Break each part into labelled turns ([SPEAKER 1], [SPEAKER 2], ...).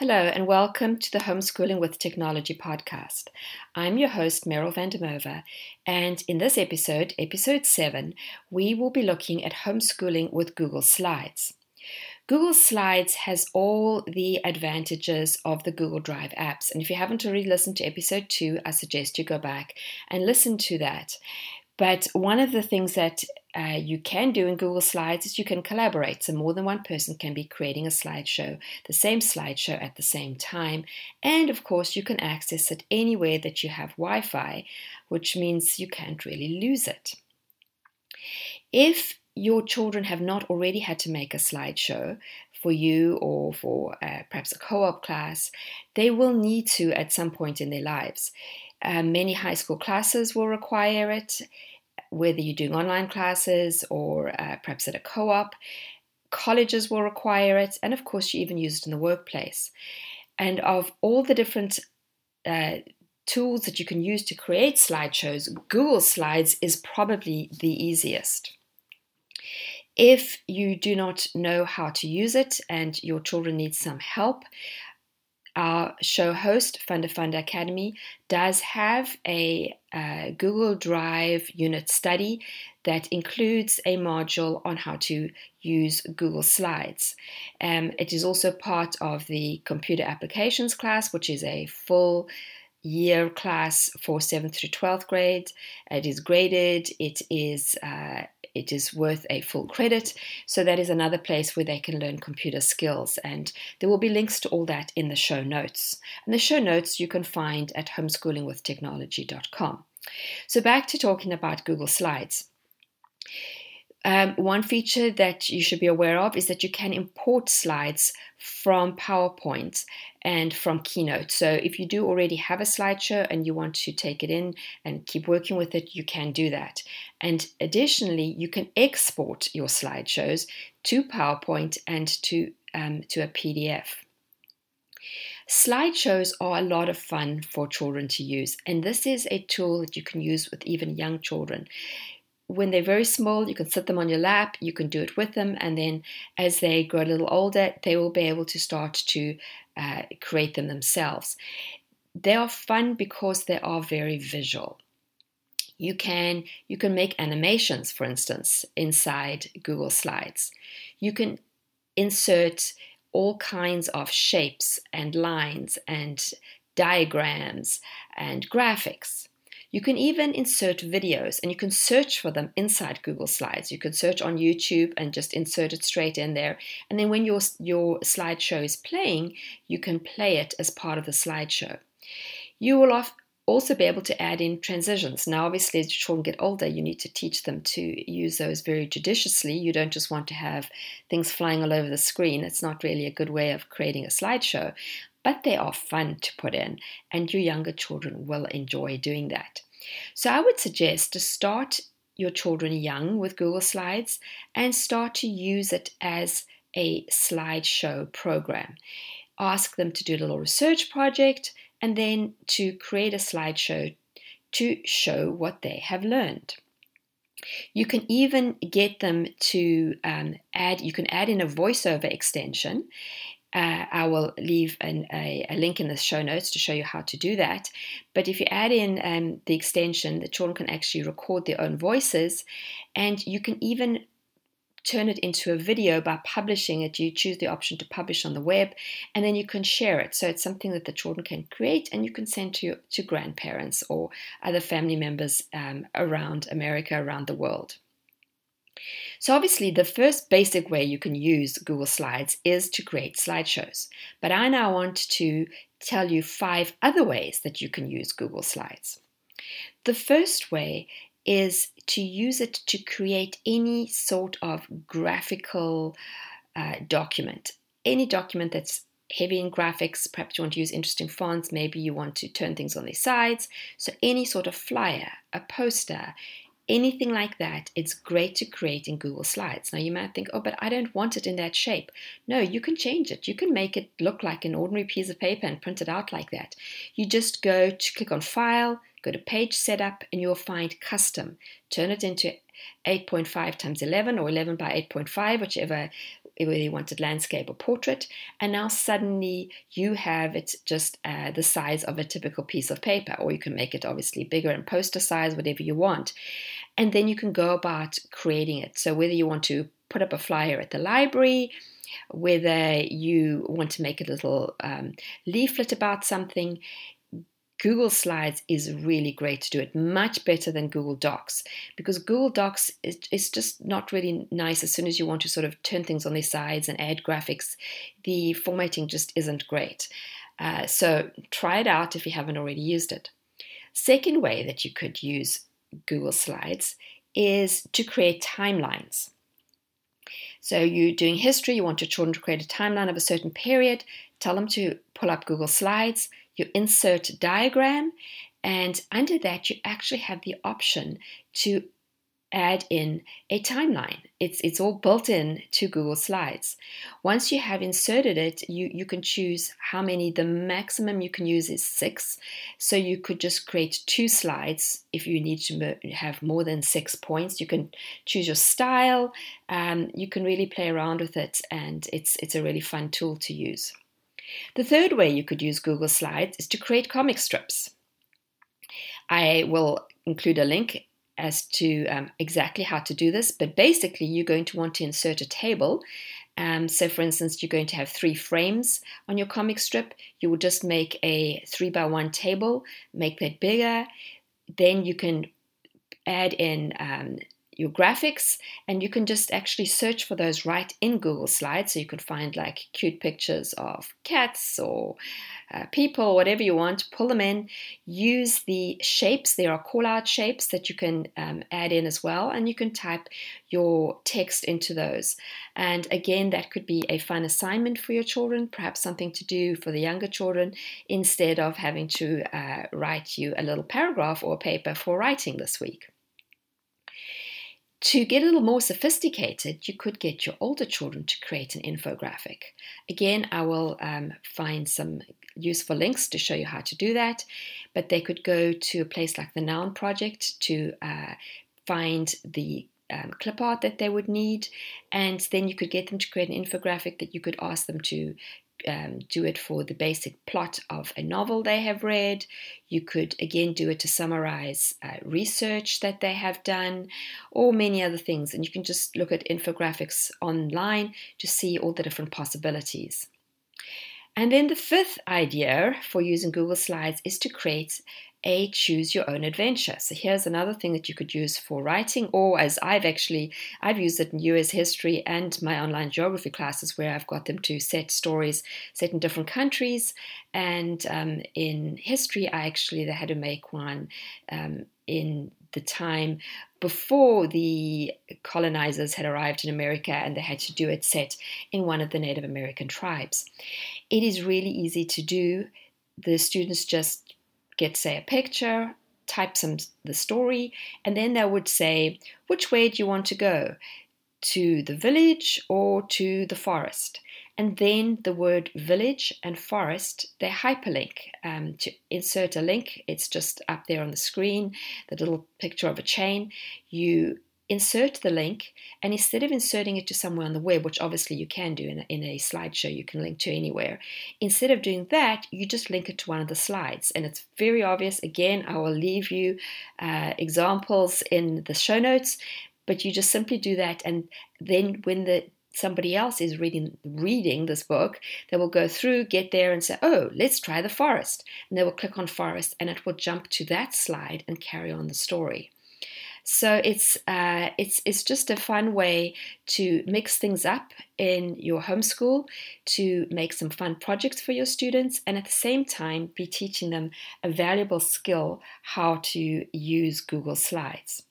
[SPEAKER 1] Hello, and welcome to the Homeschooling with Technology podcast. I'm your host, Meryl van der Merwe, and in this episode, episode 7, we will be looking at homeschooling with Google Slides. Google Slides has all the advantages of the Google Drive apps, and if you haven't already listened to episode 2, I suggest you go back and listen to that. But one of the things that uh, you can do in Google Slides is you can collaborate. So more than one person can be creating a slideshow, the same slideshow at the same time. And of course, you can access it anywhere that you have Wi Fi, which means you can't really lose it. If your children have not already had to make a slideshow for you or for uh, perhaps a co op class, they will need to at some point in their lives. Uh, many high school classes will require it, whether you're doing online classes or uh, perhaps at a co op. Colleges will require it, and of course, you even use it in the workplace. And of all the different uh, tools that you can use to create slideshows, Google Slides is probably the easiest. If you do not know how to use it and your children need some help, our show host, FundaFunda Academy, does have a uh, Google Drive unit study that includes a module on how to use Google Slides. Um, it is also part of the computer applications class, which is a full year class for 7th through 12th grade. It is graded, it is uh, it is worth a full credit. So that is another place where they can learn computer skills. And there will be links to all that in the show notes. And the show notes you can find at homeschoolingwithtechnology.com. So back to talking about Google Slides. Um, one feature that you should be aware of is that you can import slides from PowerPoint and from Keynote. So if you do already have a slideshow and you want to take it in and keep working with it, you can do that. And additionally, you can export your slideshows to PowerPoint and to, um, to a PDF. Slideshows are a lot of fun for children to use, and this is a tool that you can use with even young children when they're very small, you can sit them on your lap, you can do it with them, and then as they grow a little older, they will be able to start to uh, create them themselves. They are fun because they are very visual. You can you can make animations, for instance, inside Google Slides. You can insert all kinds of shapes and lines and diagrams and graphics. You can even insert videos and you can search for them inside Google Slides. You can search on YouTube and just insert it straight in there. And then when your, your slideshow is playing, you can play it as part of the slideshow. You will also be able to add in transitions. Now, obviously, as children get older, you need to teach them to use those very judiciously. You don't just want to have things flying all over the screen. It's not really a good way of creating a slideshow but they are fun to put in, and your younger children will enjoy doing that. So I would suggest to start your children young with Google Slides and start to use it as a slideshow program. Ask them to do a little research project and then to create a slideshow to show what they have learned. You can even get them to um, add, you can add in a voiceover extension uh, I will leave an, a, a, link in the show notes to show you how to do that. But if you add in um, the extension, the children can actually record their own voices, and you can even turn it into a video by publishing it. You choose the option to publish on the web, and then you can share it. So it's something that the children can create, and you can send to to grandparents or other family members um, around America, around the world. So obviously the first basic way you can use Google Slides is to create slideshows. But I now want to tell you five other ways that you can use Google Slides. The first way is to use it to create any sort of graphical uh, document, any document that's heavy in graphics, perhaps you want to use interesting fonts, maybe you want to turn things on their sides. So, any sort of flyer, a poster, anything like that, it's great to create in Google Slides. Now, you might think, oh, but I don't want it in that shape. No, you can change it. You can make it look like an ordinary piece of paper and print it out like that. You just go to click on File, go to Page Setup, and you'll find Custom. Turn it into 8.5 times 11 or 11 by 8.5, whichever whether you wanted landscape or portrait, and now suddenly you have it just uh, the size of a typical piece of paper, or you can make it obviously bigger and poster size, whatever you want. And then you can go about creating it. So whether you want to put up a flyer at the library, whether you want to make a little um, leaflet about something, Google Slides is really great to do it, much better than Google Docs because Google Docs is, is, just not really nice as soon as you want to sort of turn things on their sides and add graphics. The formatting just isn't great. Uh, so try it out if you haven't already used it. Second way that you could use Google Slides is to create timelines. So you're doing history, you want your children to create a timeline of a certain period, tell them to pull up Google Slides, you insert diagram, and under that you actually have the option to add in a timeline. It's it's all built in to Google Slides. Once you have inserted it, you you can choose how many. The maximum you can use is six, so you could just create two slides if you need to have more than six points. You can choose your style. Um, you can really play around with it, and it's it's a really fun tool to use. The third way you could use Google Slides is to create comic strips. I will include a link as to um, exactly how to do this, but basically, you're going to want to insert a table. Um, so, for instance, you're going to have three frames on your comic strip. You will just make a three by one table, make that bigger. Then you can add in um, your graphics and you can just actually search for those right in Google Slides. So you can find like cute pictures of cats or uh, people, whatever you want, pull them in. Use the shapes. There are call out shapes that you can um, add in as well, and you can type your text into those. And again, that could be a fun assignment for your children, perhaps something to do for the younger children instead of having to uh, write you a little paragraph or paper for writing this week. To get a little more sophisticated, you could get your older children to create an infographic. Again, I will um, find some useful links to show you how to do that, but they could go to a place like the Noun Project to uh, find the um, clip art that they would need, and then you could get them to create an infographic that you could ask them to um, do it for the basic plot of a novel they have read. You could again do it to summarize uh, research that they have done, or many other things. And you can just look at infographics online to see all the different possibilities. And then the fifth idea for using Google Slides is to create a choose your own adventure. So here's another thing that you could use for writing, or as I've actually I've used it in US history and my online geography classes, where I've got them to set stories set in different countries. And um, in history, I actually they had to make one um, in the time before the colonizers had arrived in America and they had to do it set in one of the Native American tribes. It is really easy to do. The students just get, say, a picture, type some the story, and then they would say, which way do you want to go? To the village or to the forest? And then the word village and forest, they hyperlink. Um, to insert a link, it's just up there on the screen, the little picture of a chain. You insert the link, and instead of inserting it to somewhere on the web, which obviously you can do in a, in a slideshow, you can link to anywhere, instead of doing that, you just link it to one of the slides. And it's very obvious. Again, I will leave you uh, examples in the show notes, but you just simply do that. And then when the somebody else is reading reading this book, they will go through, get there, and say, "Oh, let's try the forest," and they will click on forest, and it will jump to that slide and carry on the story. So it's uh, it's it's just a fun way to mix things up in your homeschool, to make some fun projects for your students, and at the same time be teaching them a valuable skill how to use Google Slides.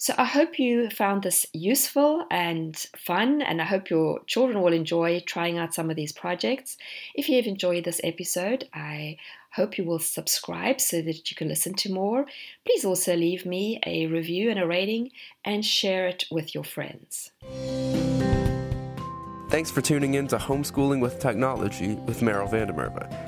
[SPEAKER 1] So I hope you found this useful and fun, and I hope your children will enjoy trying out some of these projects. If you have enjoyed this episode, I hope you will subscribe so that you can listen to more. Please also leave me a review and a rating and share it with your friends.
[SPEAKER 2] Thanks for tuning in to Homeschooling with Technology with Meryl van der Merwe.